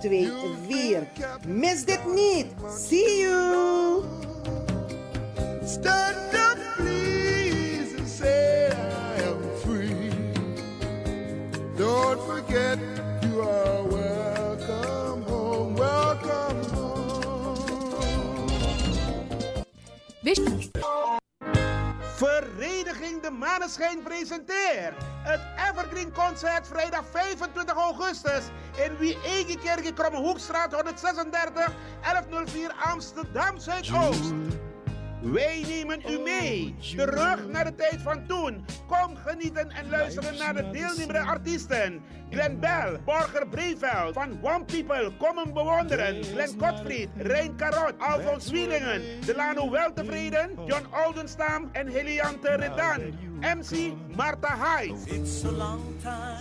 2 4. Mis dit niet! See you! Stand up, please, and say I am free. Don't forget you are welcome home, welcome home. De Maneschijn presenteert het Evergreen Concert vrijdag 25 augustus in Wie-Egekerk in Krommehoekstraat 136 1104 Amsterdam Zuidoost. Wij nemen u mee, terug naar de tijd van toen. Kom genieten en luisteren naar de deelnemende artiesten. Glenn Bell, Borger Breveld, van One People, kom hem bewonderen. Glenn Gottfried, Rein Karot, Alfons Wielingen, Delano Weltevreden, John Oldenstam en Heliante Redan. MC Marta Hyde.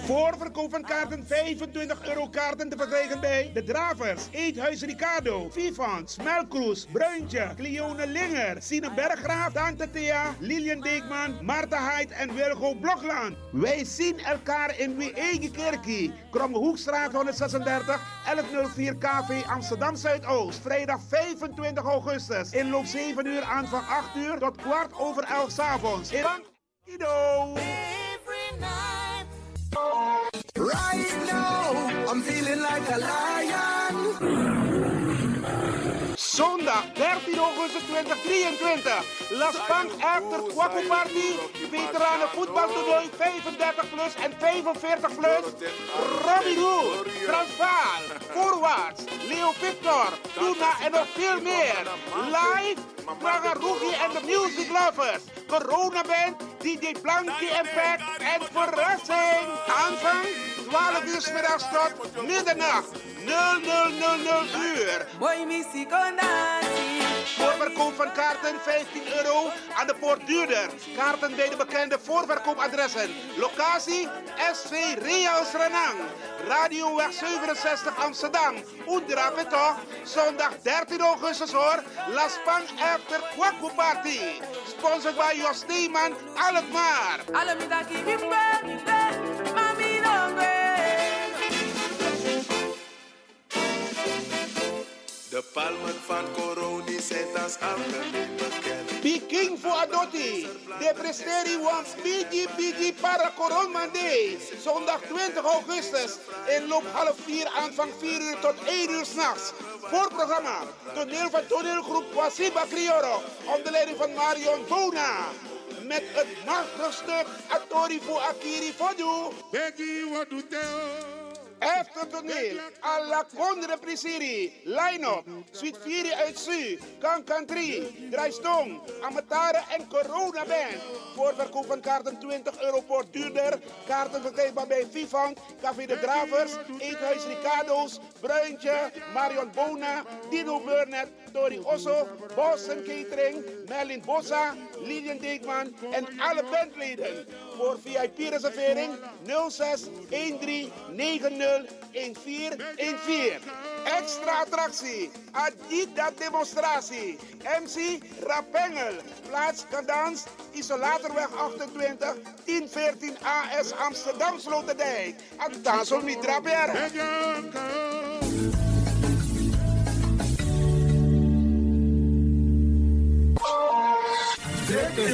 Voorverkoop van kaarten 25 euro kaarten te verkrijgen bij De Dravers, Eethuis Ricardo, Vivant, Smelkroes, Bruintje, Cleone Linger, Sine Berggraaf, Tante Thea, Lilian Deekman, Marta Hyde en Wilgo Blokland. Wij zien elkaar in Wee-Egekerkie, Kromme Hoekstraat 136, 1104 KV Amsterdam Zuidoost. Vrijdag 25 augustus. Inloop 7 uur, aanvang 8 uur tot kwart over 11 In Ido. Right now, I'm feeling like a lion. Zondag 13 augustus 2023. Las Bank After Kwaku Party. Veteranen voetbaltoernooi 35 plus en 45 plus. Robbie Rood, Transvaal, Voorwaarts, Leo Victor, Tuna en nog veel meer. Live, Praga Rookie en de Music Lovers. Corona Band, DJ Blankie Pat en verrassing. Aanvang 12 uur 's middags tot middernacht. 0000 uur. Voorverkoop van kaarten 15 euro aan de poort duurder. Kaarten bij de bekende voorverkoopadressen. Locatie SV Reals Renang. Radioweg 67 Amsterdam. Oendra toch? Zondag 13 augustus hoor. La Span After Kwaku Party. Sponsored by Jos Steeman Alkmaar. De palmen van Coroni zijn als algemeen bekend. Peking voor Adotti. De presteri wants Bigi Bigi para Corona Day. Zondag 20 augustus. Inloop half 4, aanvang 4 uur tot 1 uur s'nachts. Voorprogramma. Toneel van toneelgroep Wasiba Crioro. Onder leiding van Marion Bona. Met het machtig stuk Atori voor Akiri Fodu. Doet hij? Efter toneel, alla Condre Prisiri, line-up, Suite 4 uit Su, Kankan 3, Draaistong, Amatare en Corona Band. Voorverkoop van kaarten 20 euro per duurder. Kaarten verkrijgbaar bij Vivant, Café de Dravers, Eethuis Ricardo's, Bruintje, Marion Bona, Dino Burnett, Tori Osso, Boston Catering, Merlin Bossa, Lilian Deekman en alle bandleden. Voor VIP-reservering 06 13 90 1414. Extra attractie, Adidas demonstratie, MC Rapengel, plaats Kadans, Isolatorweg 28, 1014 AS Amsterdam Sloterdijk. Actaso Mitra Berg.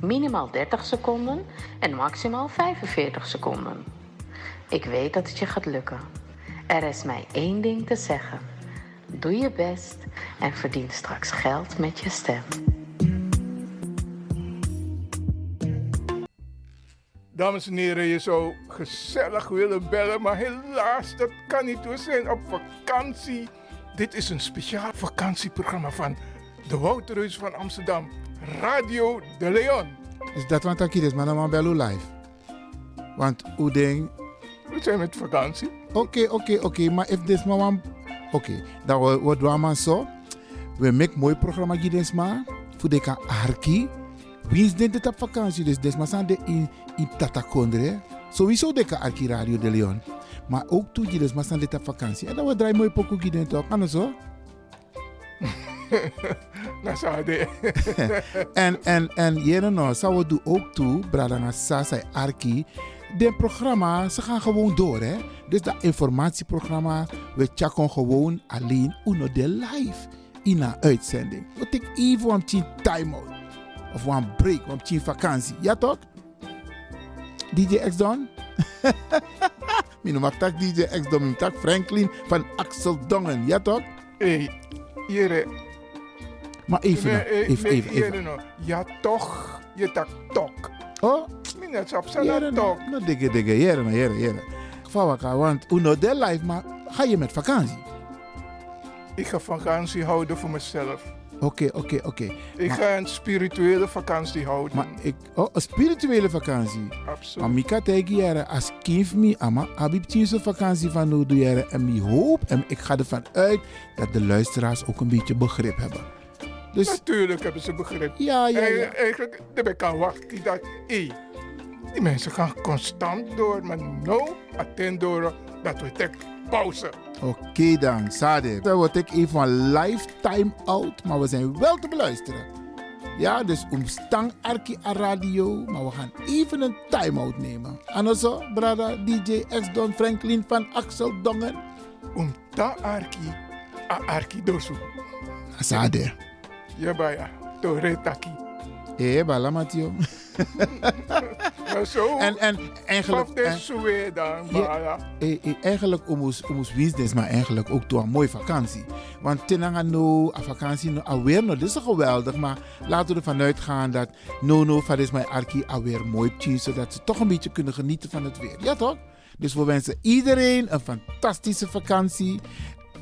minimaal 30 seconden en maximaal 45 seconden. Ik weet dat het je gaat lukken. Er is mij één ding te zeggen. Doe je best en verdien straks geld met je stem. Dames en heren, je zou gezellig willen bellen, maar helaas, dat kan niet. We zijn op vakantie. Dit is een speciaal vakantieprogramma van de Wouterhuis van Amsterdam, Radio de Leon. Is dat wat ik is, maar dan bellen live. Want hoe denk... We zijn met vakantie. Oké, oké, oké, maar if this one... Oké, dan wat we maar zo. We maken mooi programma gids maar. Voor de arki. Wie is dit op vakantie? Dus des maar de in, in Tatakondre. Sowieso de arki Radio de Leon. Maar ook toe gids maar dit op vakantie. En dan we draaien mooi pokoe gids toch. Kan zo? Dat zou de. en, en, en jere nou, zou we doen ook toe, Bradanga Sasa Arki. De programma, ze gaan gewoon door, hè. Dus dat informatieprogramma, we checken gewoon alleen uno de live in een uitzending. We take even een time-out. Of een break, een vakantie. Ja toch? DJ X Don? Mino mag tak DJ X Don, tak Franklin van Axel Dongen. Ja toch? Hey, jere. Maar even, eh, even, even. Ja toch, je tak tok. Oh, Minnet op zijn tok. nou, dikke, dikke, jere, nou, jere, jere. Vawaka, want uno de life, maar ga je met vakantie? Ik ga vakantie houden voor mezelf. Oké, oké, oké. Ik Maar- ga een spirituele vakantie houden. Maar ik, oh, een spirituele vakantie. Maar Absoluut. Mika tegen jere, als kind me, ama, abib vakantie van jere. En ik hoop, en ik ga ervan uit, dat de luisteraars ook een beetje begrip hebben. Dus, Natuurlijk hebben ze begrip. ja, ja, ja. En Eigenlijk, daar kan wachten dat, hé, die mensen gaan constant door, maar nou, attend door dat we tek pauze. Oké dan, Sade. Dan word ik even een lifetime out, maar we zijn wel te beluisteren. Ja, dus omstang Arki a radio, maar we gaan even een time-out nemen. Anoso, brada DJ X Don Franklin van Axel Dongen. Om ta arki, a arki dosu. Sade. Ja, baya, to retaki. Eh, bala Matio. Maar zo, En, en eigenlijk... en- dan, Ja. eh, eh, eigenlijk omus omus business, maar eigenlijk ook door een mooie vakantie. Want tenanga no, a vakantie no, alweer no, dit is geweldig. Maar laten we ervan uitgaan dat no no, van is mijn arki alweer mooi tjie, zodat ze toch een beetje kunnen genieten van het weer. Ja toch? Dus we wensen iedereen een fantastische vakantie.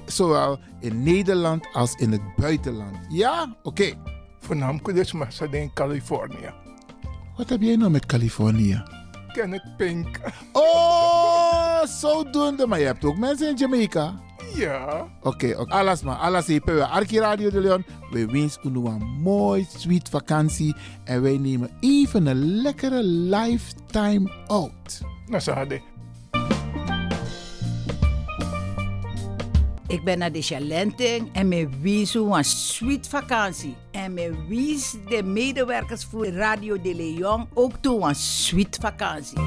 Zowel in Nederland als in het buitenland. Ja? Oké. Voornamelijk dus maar in Californië. Wat heb jij nou met Californië? Kenneth Pink. Oh, zodoende. Maar je hebt ook mensen in Jamaica. Ja, Oké, oké. alles maar. Alles hier bij Arki Radio de Leon. We wensen u een mooi, sweet vakantie. En wij nemen even een lekkere lifetime out. nou ze Ik ben naar de Chalenting en me wies een sweet vakantie. En me wies de medewerkers voor Radio de Leon ook toe een sweet vakantie.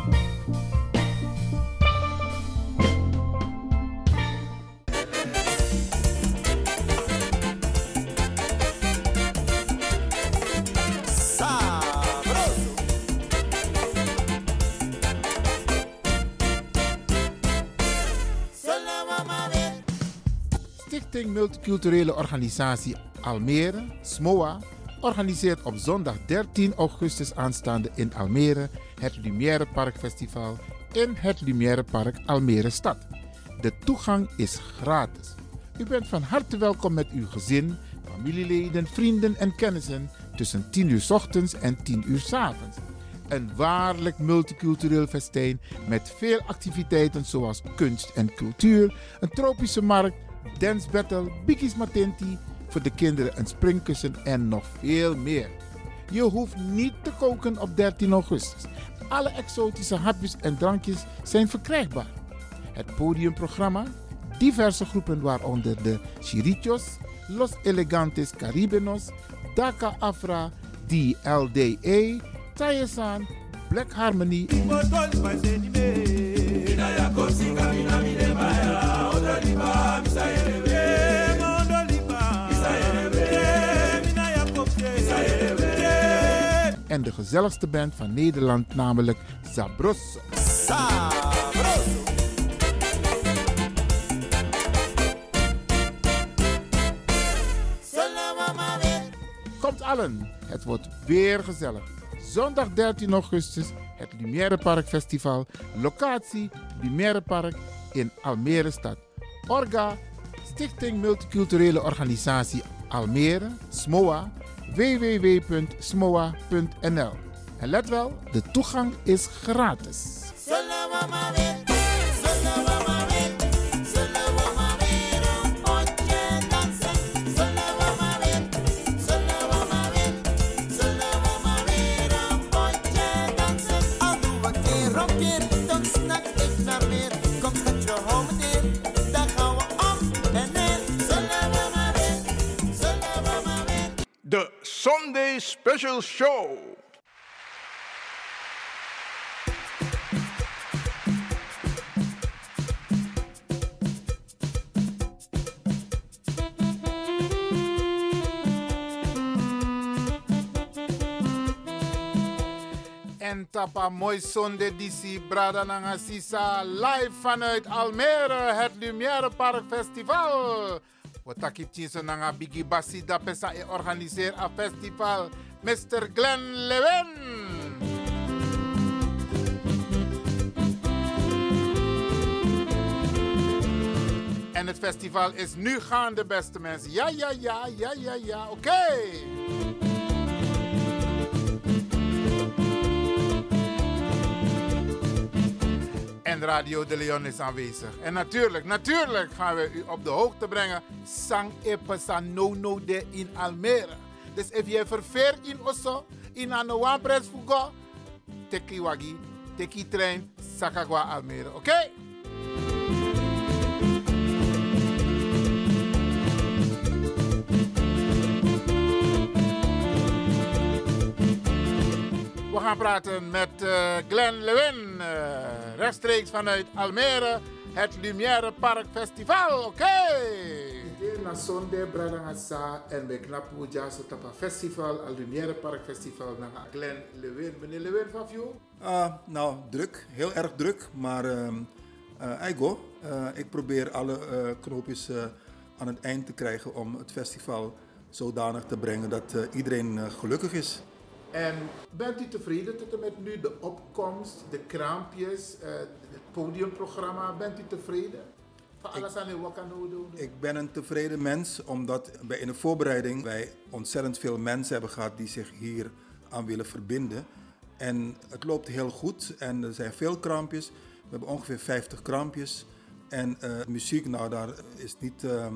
Multiculturele Organisatie Almere, SMOA, organiseert op zondag 13 augustus aanstaande in Almere het Lumière Park Festival in het Lumière Park Almere Stad. De toegang is gratis. U bent van harte welkom met uw gezin, familieleden, vrienden en kennissen tussen 10 uur ochtends en 10 uur avonds. Een waarlijk multicultureel festijn met veel activiteiten zoals kunst en cultuur, een tropische markt, dance battle, biggies matenti, voor de kinderen een springkussen en nog veel meer. Je hoeft niet te koken op 13 augustus. Alle exotische hapjes en drankjes zijn verkrijgbaar. Het podiumprogramma, diverse groepen waaronder de Chirichos, Los Elegantes Caribenos, Daca Afra, SDLDA, Tayesan, Black Harmony. De gezelligste band van Nederland, namelijk Zabros. Komt allen, het wordt weer gezellig. Zondag 13 augustus, het Lumière Park Festival. Locatie, Lumière Park in Almere stad. Orga, Stichting Multiculturele Organisatie Almere, SMOA, www.smoa.nl. En let wel, de toegang is gratis. De Sunday Special Show. En tapa mooi zonde disi brada nanga sisa live vanuit Almere, het Lumière Park Festival. Wataki tjiso nanga bigi basi da pesa e organiseer a festival Mr. Glenn Lewin. En het festival is nu gaande, beste mensen. Ja, ja, ja, ja, ja, ja. Oké. Radio de Leon is aanwezig. En natuurlijk, natuurlijk gaan we u op de hoogte brengen. Sang Epesa no no de in Almere. Dus als je verveert in Osso, in een one press fugo, teki wagi, teki trein, sakagwa Almere. Oké? We gaan praten met eh, Glenn Lewin, eh, rechtstreeks vanuit Almere, het Lumière Park Festival. Oké! Na zonde bradanga sa en we knap puja so tapa festival, al Lumière Park Festival na Glenn Lewin. Meneer Lewin van jou? Ah, nou, druk. Heel erg druk. Maar ehm eh, Eigo, eh, ik probeer alle eh, knoopjes aan het eind te krijgen om het festival zodanig te brengen dat eh, iedereen gelukkig is. En bent u tevreden tot en met nu de opkomst, de kraampjes, eh, het podiumprogramma? Bent u tevreden? Van alles aan uw wakano doen? Ik ben een tevreden mens omdat wij in de voorbereiding wij ontzettend veel mensen hebben gehad die zich hier aan willen verbinden. En het loopt heel goed en er zijn veel kraampjes. We hebben ongeveer 50 kraampjes. En eh, muziek, nou daar is niet, ehm,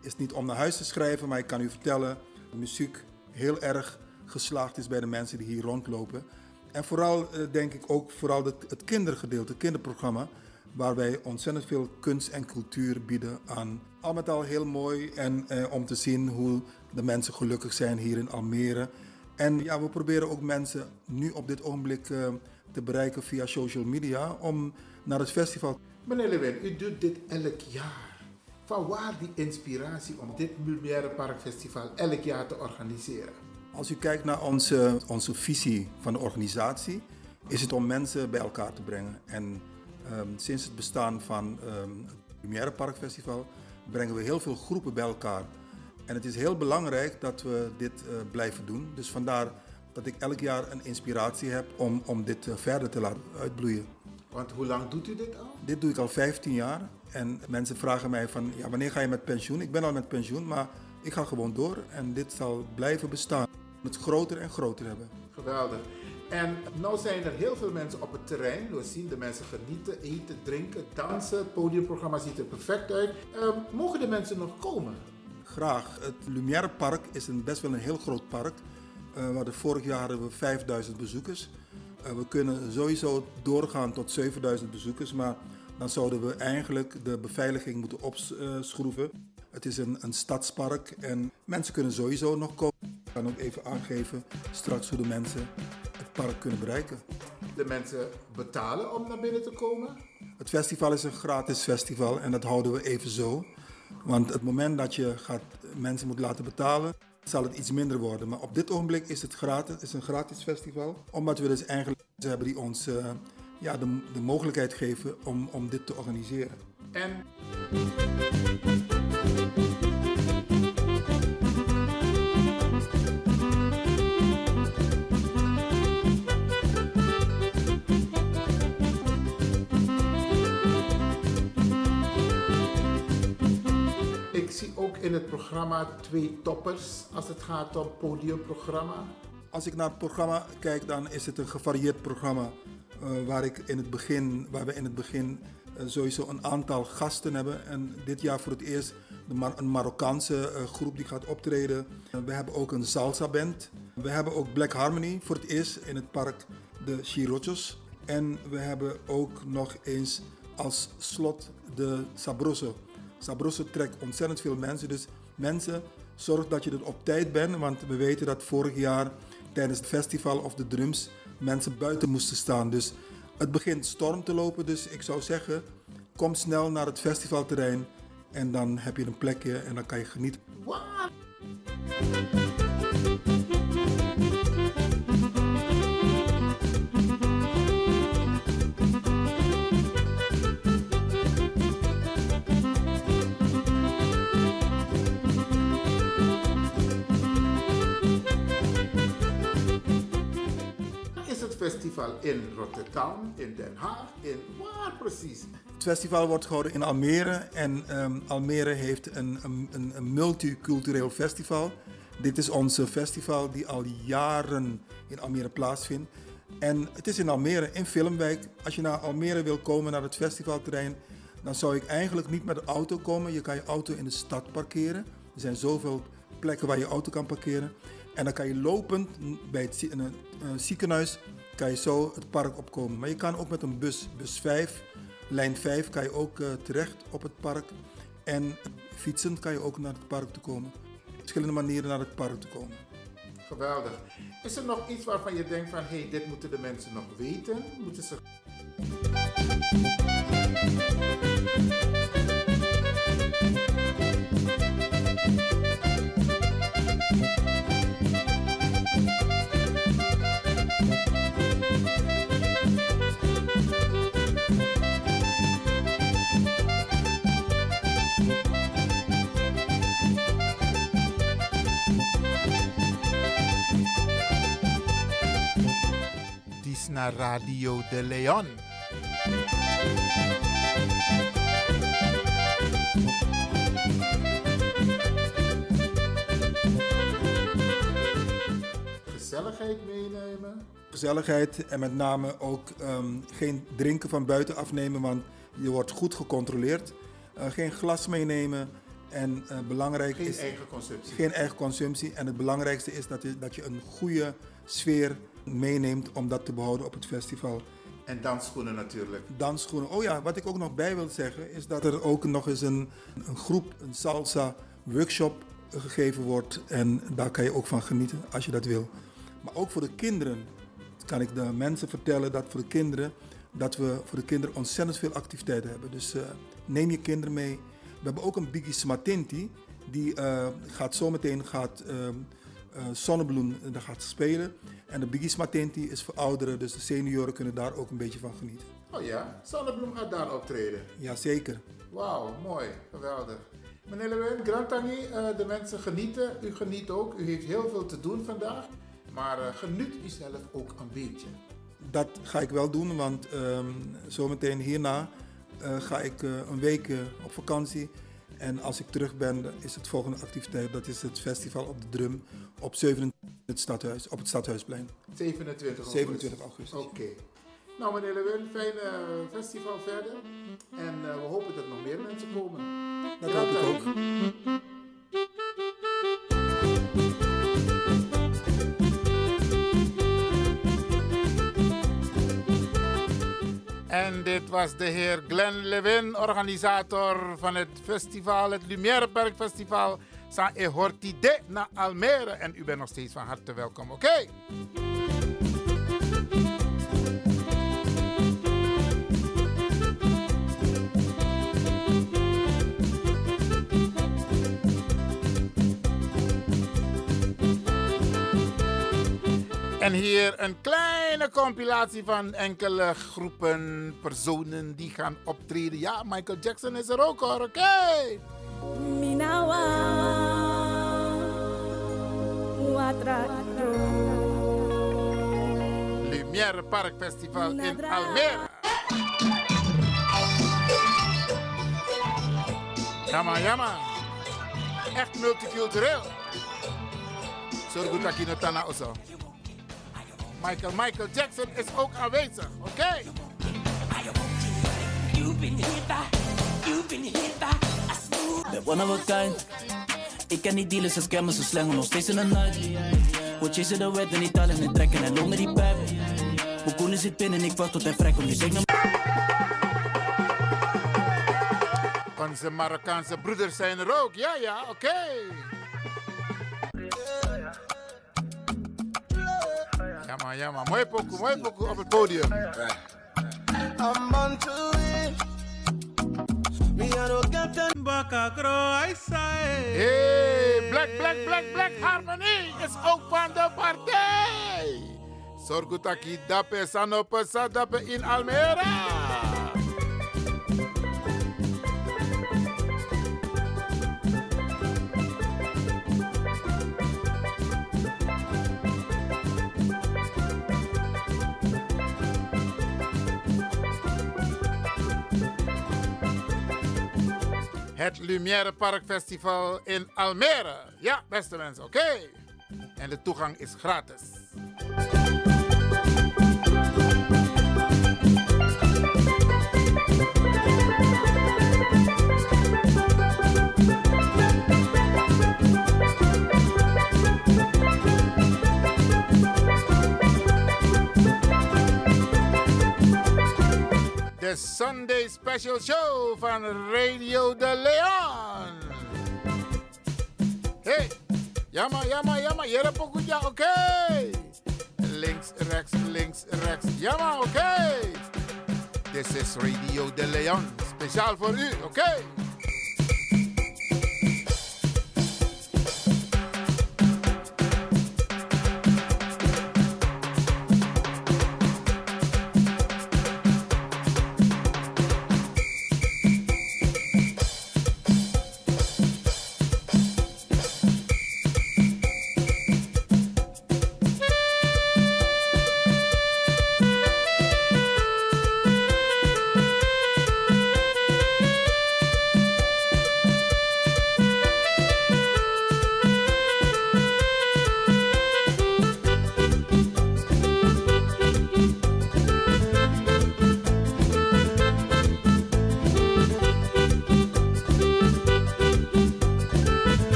is niet om naar huis te schrijven, maar ik kan u vertellen, muziek heel erg geslaagd is bij de mensen die hier rondlopen. En vooral eh, denk ik ook vooral het, het kindergedeelte, het kinderprogramma, waar wij ontzettend veel kunst en cultuur bieden aan. Al met al heel mooi en eh, om te zien hoe de mensen gelukkig zijn hier in Almere. En ja, we proberen ook mensen nu op dit ogenblik eh, te bereiken via social media om naar het festival. Meneer Lewin, u doet dit elk jaar. Van waar die inspiratie om dit Park Festival elk jaar te organiseren? Als u kijkt naar onze, onze visie van de organisatie, is het om mensen bij elkaar te brengen. En ehm, sinds het bestaan van ehm, het Lumière Park Festival brengen we heel veel groepen bij elkaar. En het is heel belangrijk dat we dit eh, blijven doen. Dus vandaar dat ik elk jaar een inspiratie heb om, om dit eh, verder te laten uitbloeien. Want hoe lang doet u dit al? Dit doe ik al 15 jaar. En mensen vragen mij van, ja, wanneer ga je met pensioen? Ik ben al met pensioen, maar ik ga gewoon door. En dit zal blijven bestaan. Het groter en groter hebben. Geweldig. En nu zijn er heel veel mensen op het terrein. We zien de mensen genieten, eten, drinken, dansen. Het podiumprogramma ziet er perfect uit. Ehm, mogen de mensen nog komen? Graag. Het Lumière Park is een, best wel een heel groot park. We hadden vorig jaar hadden we 5000 bezoekers. Eh, we kunnen sowieso doorgaan tot 7000 bezoekers, maar dan zouden we eigenlijk de beveiliging moeten opschroeven. Het is een, een stadspark en mensen kunnen sowieso nog komen. Ik kan ook even aangeven straks hoe de mensen het park kunnen bereiken. De mensen betalen om naar binnen te komen? Het festival is een gratis festival en dat houden we even zo. Want het moment dat je gaat, mensen moet laten betalen, zal het iets minder worden. Maar op dit ogenblik is het gratis, is een gratis festival. Omdat we dus eigenlijk mensen hebben die ons uh, ja, de, de mogelijkheid geven om, om dit te organiseren. En in het programma twee toppers als het gaat om podiumprogramma. Als ik naar het programma kijk, dan is het een gevarieerd programma. Uh, waar, ik in het begin, waar we in het begin uh, sowieso een aantal gasten hebben. En dit jaar voor het eerst Mar een Marokkaanse uh, groep die gaat optreden. we hebben ook een salsa band. We hebben ook Black Harmony voor het eerst in het park de Chirochos. En we hebben ook nog eens als slot de Sabroso. Sabroso trekt ontzettend veel mensen. Dus mensen, zorg dat je er op tijd bent. Want we weten dat vorig jaar tijdens het festival of de drums mensen buiten moesten staan. Dus het begint storm te lopen. Dus ik zou zeggen, kom snel naar het festivalterrein. En dan heb je een plekje en dan kan je genieten. Festival in Rotterdam, in Den Haag, in waar precies? Het festival wordt gehouden in Almere en um, Almere heeft een, een, een, multicultureel festival. Dit is onze festival die al jaren in Almere plaatsvindt. En het is in Almere, in Filmwijk. Als je naar Almere wil komen, naar het festivalterrein, dan zou ik eigenlijk niet met de auto komen. Je kan je auto in de stad parkeren. Er zijn zoveel plekken waar je auto kan parkeren. En dan kan je lopend bij het ziekenhuis kan je zo het park opkomen. Maar je kan ook met een bus, bus 5, lijn 5, kan je ook uh, terecht op het park. En fietsend kan je ook naar het park te komen. Verschillende manieren naar het park te komen. Geweldig. Is er nog iets waarvan je denkt van, hé, hey, dit moeten de mensen nog weten? Moeten ze... naar Radio de Leon. Gezelligheid meenemen. Gezelligheid en met name ook um, geen drinken van buiten afnemen, want je wordt goed gecontroleerd. Uh, geen glas meenemen. En uh, belangrijk geen is. eigen consumptie. Geen eigen consumptie. En het belangrijkste is dat je, dat je een goede sfeer meeneemt om dat te behouden op het festival. En dansschoenen natuurlijk. Dansschoenen. Oh ja, wat ik ook nog bij wil zeggen is dat er ook nog eens een, een groep, een salsa workshop gegeven wordt. En daar kan je ook van genieten als je dat wil. Maar ook voor de kinderen kan ik de mensen vertellen dat voor de kinderen, dat we voor de kinderen ontzettend veel activiteiten hebben. Dus uh, neem je kinderen mee. We hebben ook een Biggie Smatinti. Die uh, gaat zometeen gaat, uh, uh, Zonnebloem daar gaat spelen. En de Biggie Smatinti is voor ouderen, dus de senioren kunnen daar ook een beetje van genieten. Oh ja, Zonnebloem gaat daar optreden? Jazeker. Wauw, mooi, geweldig. Meneer Lewin, Grantani, uh, de mensen genieten, u geniet ook. U heeft heel veel te doen vandaag, maar uh, geniet u zelf ook een beetje. Dat ga ik wel doen, want um, zometeen hierna ga ik een week op vakantie. En als ik terug ben, is het volgende activiteit, dat is het festival op de drum op 27 het stadhuis, op het Stadhuisplein. 27 augustus. 27 augustus. Oké. Okay. Nou meneer Lewin, fijn uh, festival verder. En uh, we hopen dat nog meer mensen komen. Dat hoop ik ook. En dit was de heer Glenn Lewin, organisator van het festival, het Lumière Park Festival Sa e horti de naar Almere. En u bent nog steeds van harte welkom, oké? En hier een kleine compilatie van enkele groepen personen die gaan optreden. Ja, Michael Jackson is er ook hoor, oké. Minawa, Lumière Park Festival in Almere. Jamma, jamma. Echt multicultureel. Zorg dat je het tana also. Michael, Michael Jackson is ook aanwezig. Oké. Okay. Ben one of a kind. Ik ken die dealers en scammers, ze slengen nog steeds in de night. We chasen de wet en Italië en trekken en longen die pijp. Boekoen zit binnen en ik wacht tot hij vrij komt. Die zegt Onze Marokkaanse broeders zijn er ook. Ja, ja, oké. Okay. Ja man, ja man. Mooi pokoe, mooi pokoe podium. I'm on to it. Me I don't get them I say. Hey, Black, Black, Black, Black Harmony is ook van de partij. Sorgutaki dape sanope sadape in Almere. Het Lumière Park Festival in Almere. Ja, beste mensen, oké. En de toegang is gratis. Sunday Special Show van Radio de Leon. Hey, jammer, jammer, jammer. Ik ja, oké. Links, rechts, links, rechts. Jammer, oké. Okay. This is Radio de Leon. Speciaal voor u, oké. Okay.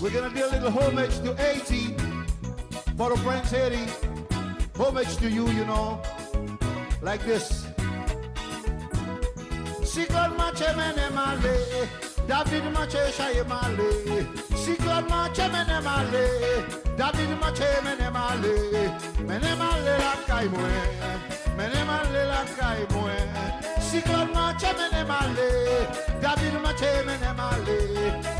We're gonna do a little homage to 80 for Prince Haiti. Homage to you, you know, like this. Sikon mache mene male, David mache shaye male. Sikon mache mene male, David mache mene male. Mene male la kai mwe, mene male la kai mwe. Sikon mache mene male, David mache mene male.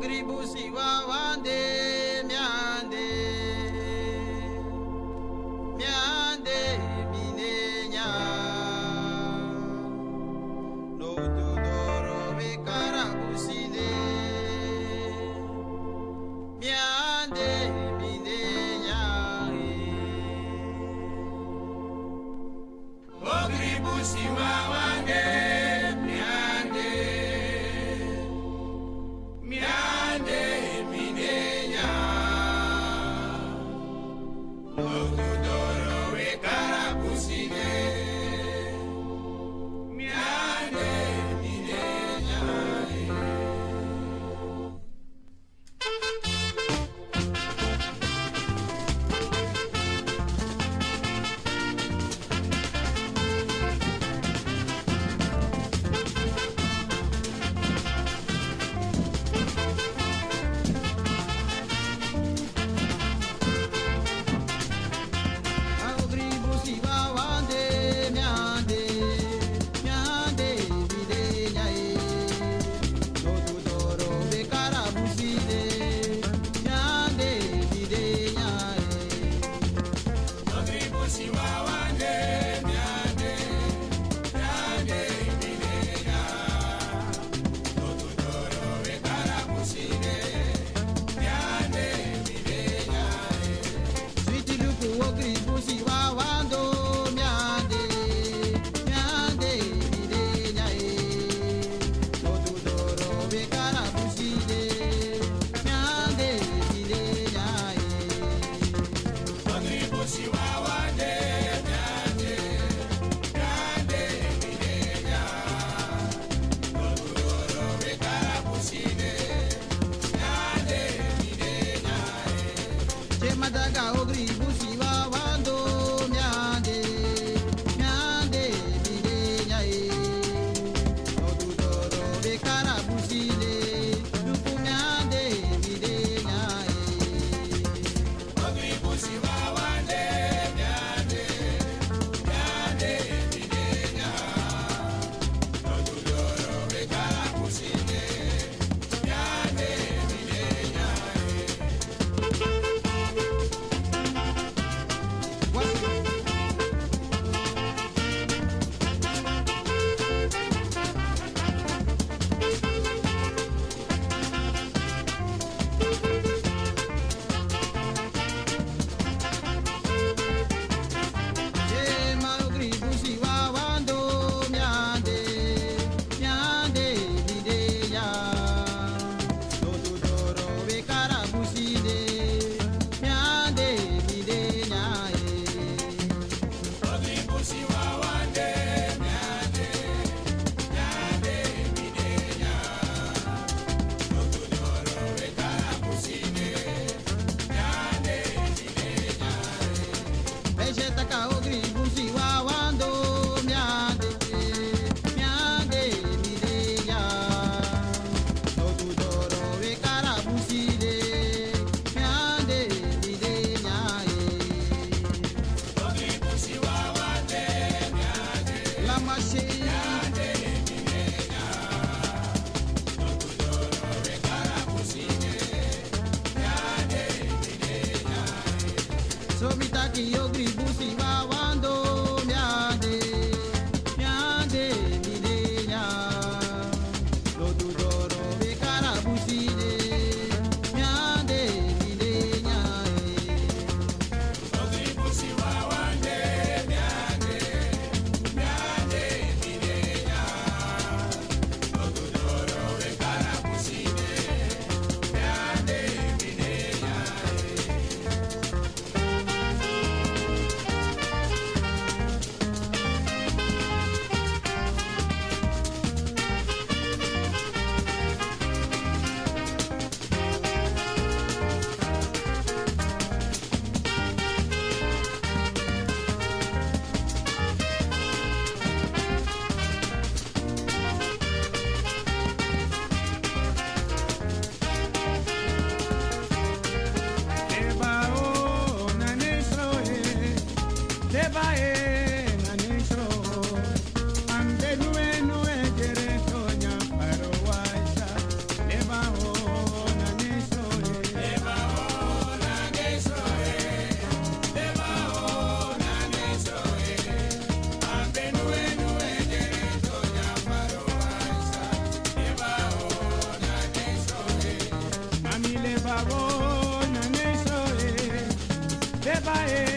gribu siwa wande Bye.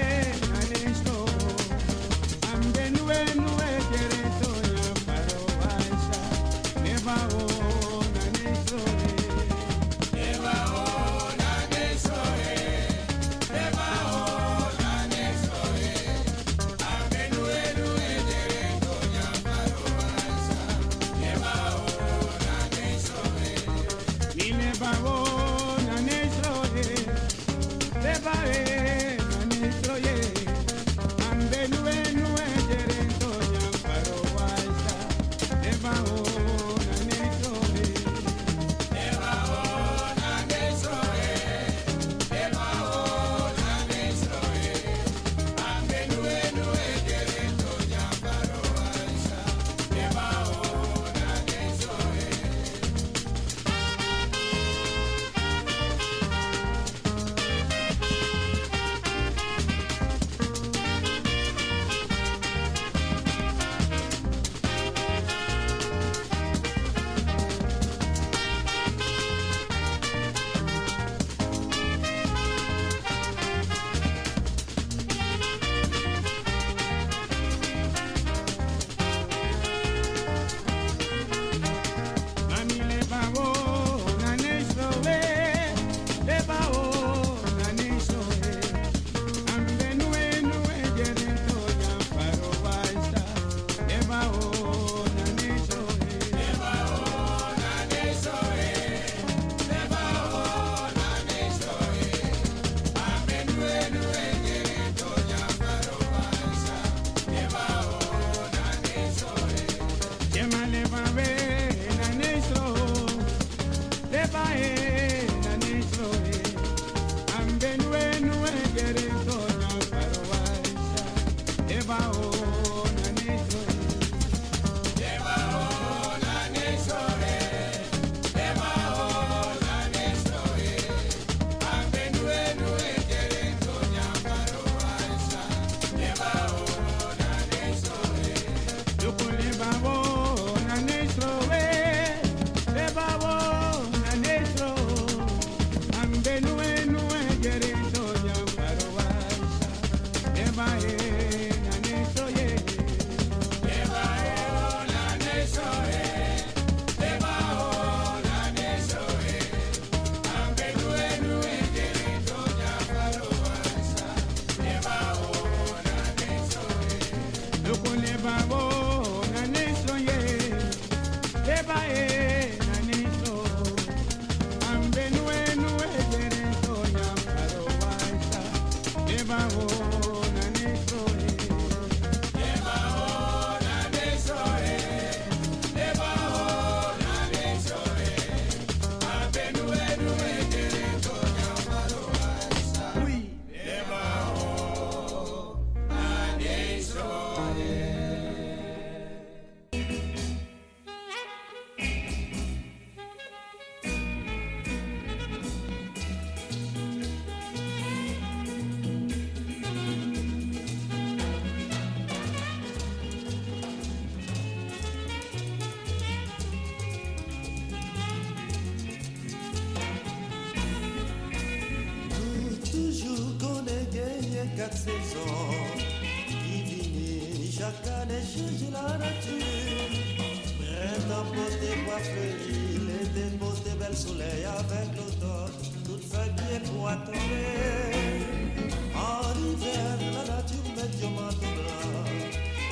Saisons qui finit chaque année change la nature. Printemps beauté coifferie, l'été beauté bel soleil avec l'automne, toute feuille qui est pour tomber. En hiver, la nature met manteau blanc.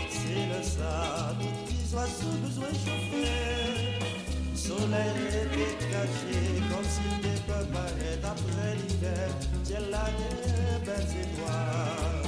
C'est le sable, petits oiseaux besoin chauffer. Soleil était caché comme s'il après l'hiver, c'est l'année belle étoiles.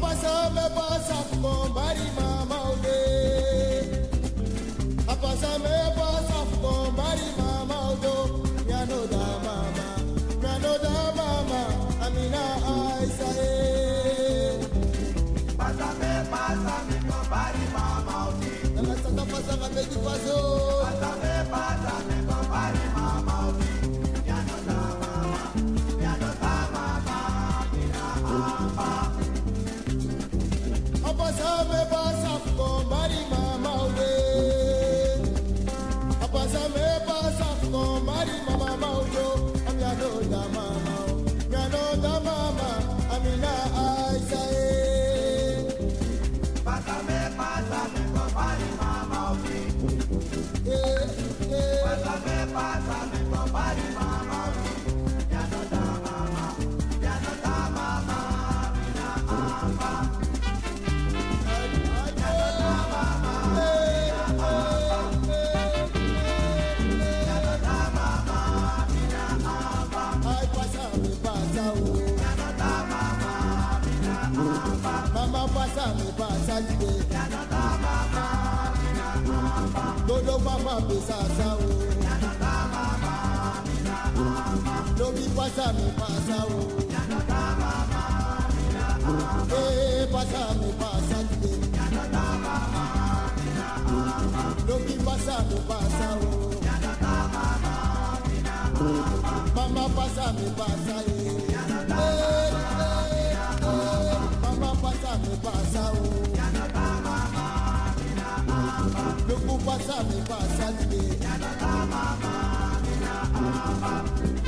Pasa me pasa con bari mama ude. Apasame pasa con bari mama udo. Miano da mama, miano da mama, amina aisa e. Pasame pasame con bari mama ude. Nana sata pasame bedi di Pasame me pasa libe. Dodo mama pesa sa o. Dobi pasa me pasa o. Eh pasa me pasa libe. Dobi pasa me pasa o. Mama pasa me pasa eh. mi. Ya no mamá, mina apa. Luego mi. Ya no mamá, mina.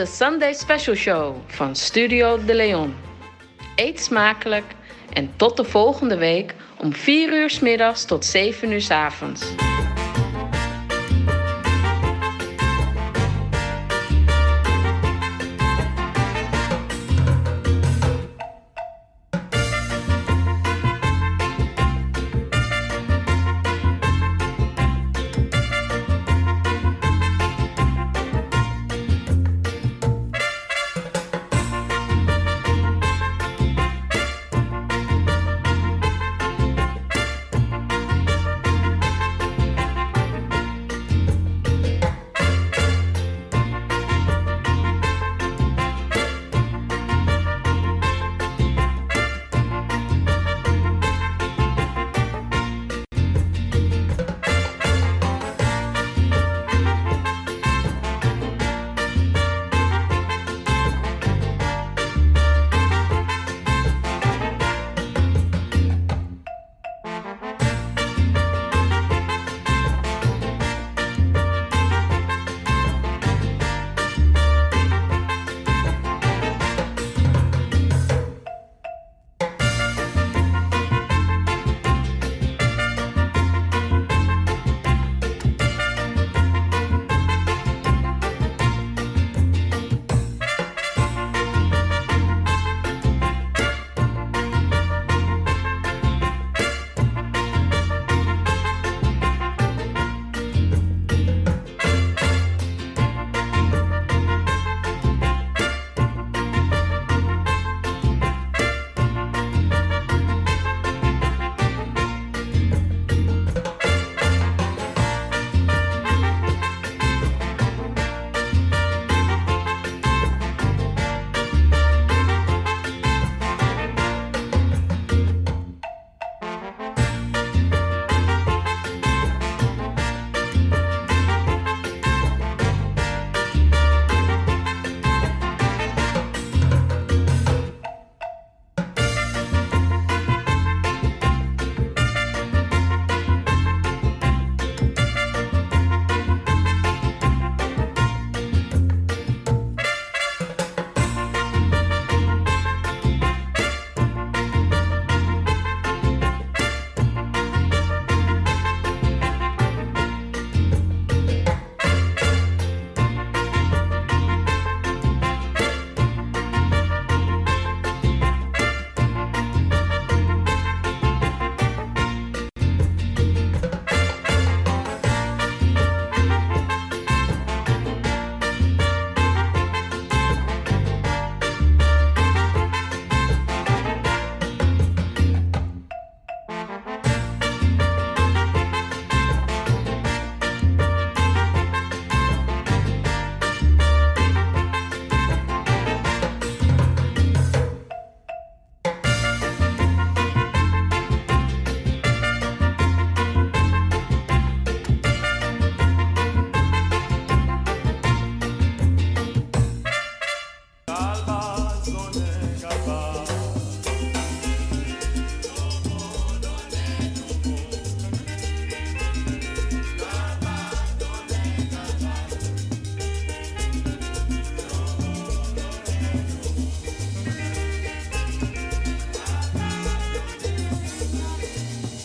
De Sunday Special Show van Studio De Leon. Eet smakelijk en tot de volgende week om 4 uur 's middags tot 7 uur 's avonds.